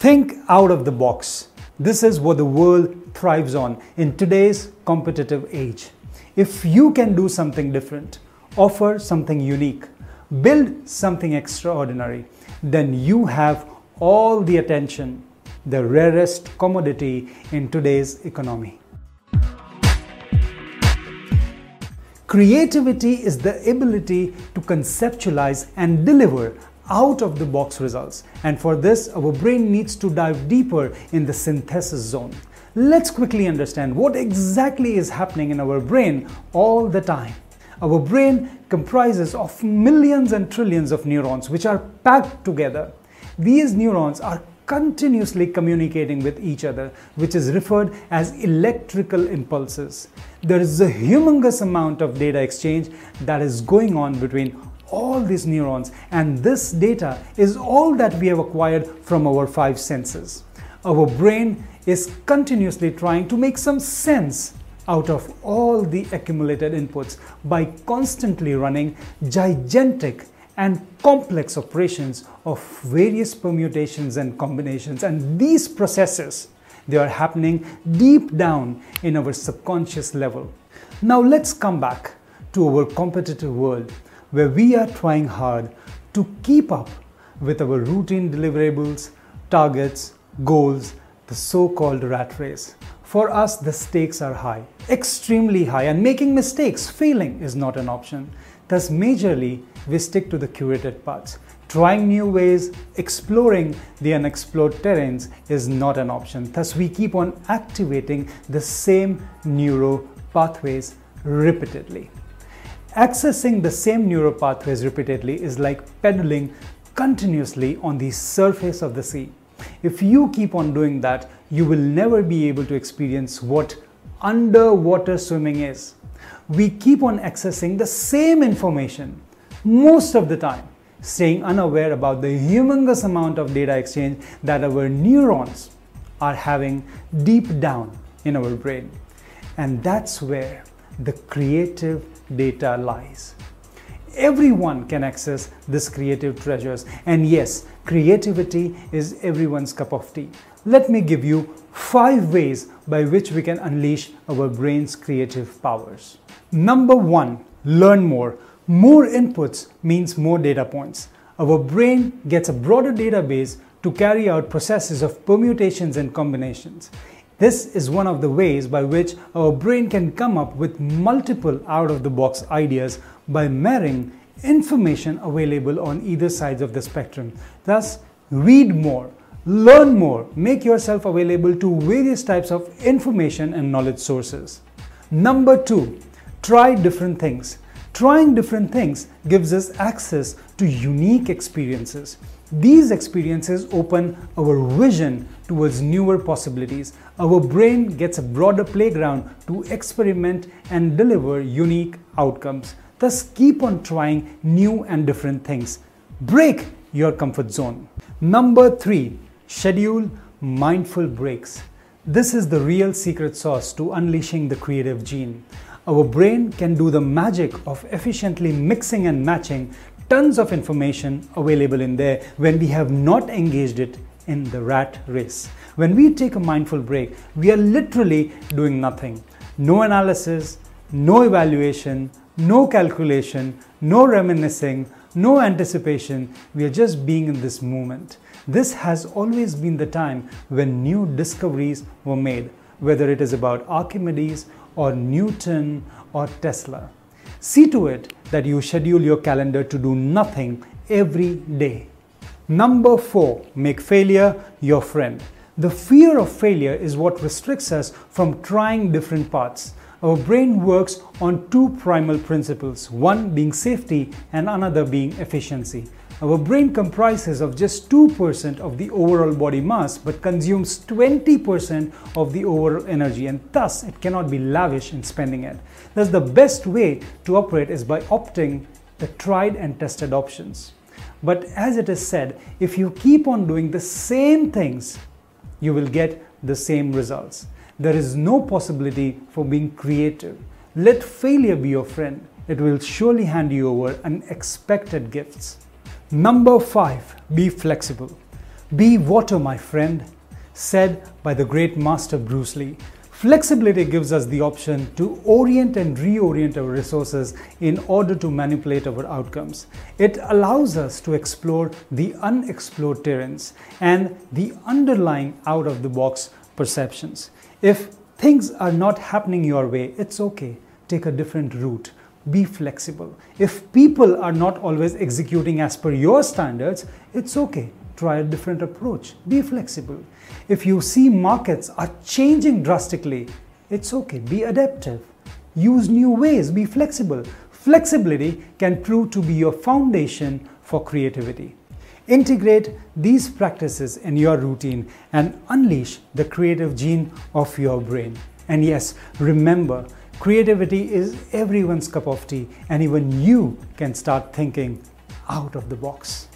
Think out of the box. This is what the world thrives on in today's competitive age. If you can do something different, offer something unique, build something extraordinary, then you have all the attention, the rarest commodity in today's economy. Creativity is the ability to conceptualize and deliver out of the box results. And for this, our brain needs to dive deeper in the synthesis zone. Let's quickly understand what exactly is happening in our brain all the time. Our brain comprises of millions and trillions of neurons which are packed together. These neurons are continuously communicating with each other, which is referred as electrical impulses. There is a humongous amount of data exchange that is going on between all these neurons, and this data is all that we have acquired from our five senses. Our brain is continuously trying to make some sense out of all the accumulated inputs by constantly running gigantic and complex operations of various permutations and combinations. And these processes they are happening deep down in our subconscious level. Now let's come back to our competitive world where we are trying hard to keep up with our routine deliverables targets goals the so-called rat race for us the stakes are high extremely high and making mistakes failing is not an option Thus, majorly, we stick to the curated paths. Trying new ways, exploring the unexplored terrains is not an option. Thus, we keep on activating the same neuro pathways repeatedly. Accessing the same neuro pathways repeatedly is like pedaling continuously on the surface of the sea. If you keep on doing that, you will never be able to experience what underwater swimming is we keep on accessing the same information most of the time, staying unaware about the humongous amount of data exchange that our neurons are having deep down in our brain. And that's where the creative data lies. Everyone can access this creative treasures. And yes, creativity is everyone's cup of tea. Let me give you five ways by which we can unleash our brain's creative powers. Number one, learn more. More inputs means more data points. Our brain gets a broader database to carry out processes of permutations and combinations. This is one of the ways by which our brain can come up with multiple out of the box ideas by marrying information available on either sides of the spectrum. Thus, read more, learn more, make yourself available to various types of information and knowledge sources. Number two, try different things. Trying different things gives us access to unique experiences. These experiences open our vision towards newer possibilities. Our brain gets a broader playground to experiment and deliver unique outcomes. Thus, keep on trying new and different things. Break your comfort zone. Number three, schedule mindful breaks. This is the real secret sauce to unleashing the creative gene. Our brain can do the magic of efficiently mixing and matching tons of information available in there when we have not engaged it in the rat race. When we take a mindful break, we are literally doing nothing. No analysis, no evaluation, no calculation, no reminiscing, no anticipation. We are just being in this moment. This has always been the time when new discoveries were made, whether it is about Archimedes or Newton or Tesla. See to it that you schedule your calendar to do nothing every day. Number four, make failure your friend. The fear of failure is what restricts us from trying different paths. Our brain works on two primal principles, one being safety and another being efficiency. Our brain comprises of just 2% of the overall body mass but consumes 20% of the overall energy and thus it cannot be lavish in spending it. Thus the best way to operate is by opting the tried and tested options. But as it is said, if you keep on doing the same things, you will get the same results. There is no possibility for being creative. Let failure be your friend. It will surely hand you over unexpected gifts. Number five, be flexible. Be water, my friend, said by the great master Bruce Lee. Flexibility gives us the option to orient and reorient our resources in order to manipulate our outcomes. It allows us to explore the unexplored terrains and the underlying out of the box perceptions. If things are not happening your way, it's okay. Take a different route. Be flexible. If people are not always executing as per your standards, it's okay try a different approach. Be flexible. If you see markets are changing drastically, it's okay. Be adaptive. Use new ways. Be flexible. Flexibility can prove to be your foundation for creativity. Integrate these practices in your routine and unleash the creative gene of your brain. And yes, remember, creativity is everyone's cup of tea, and even you can start thinking out of the box.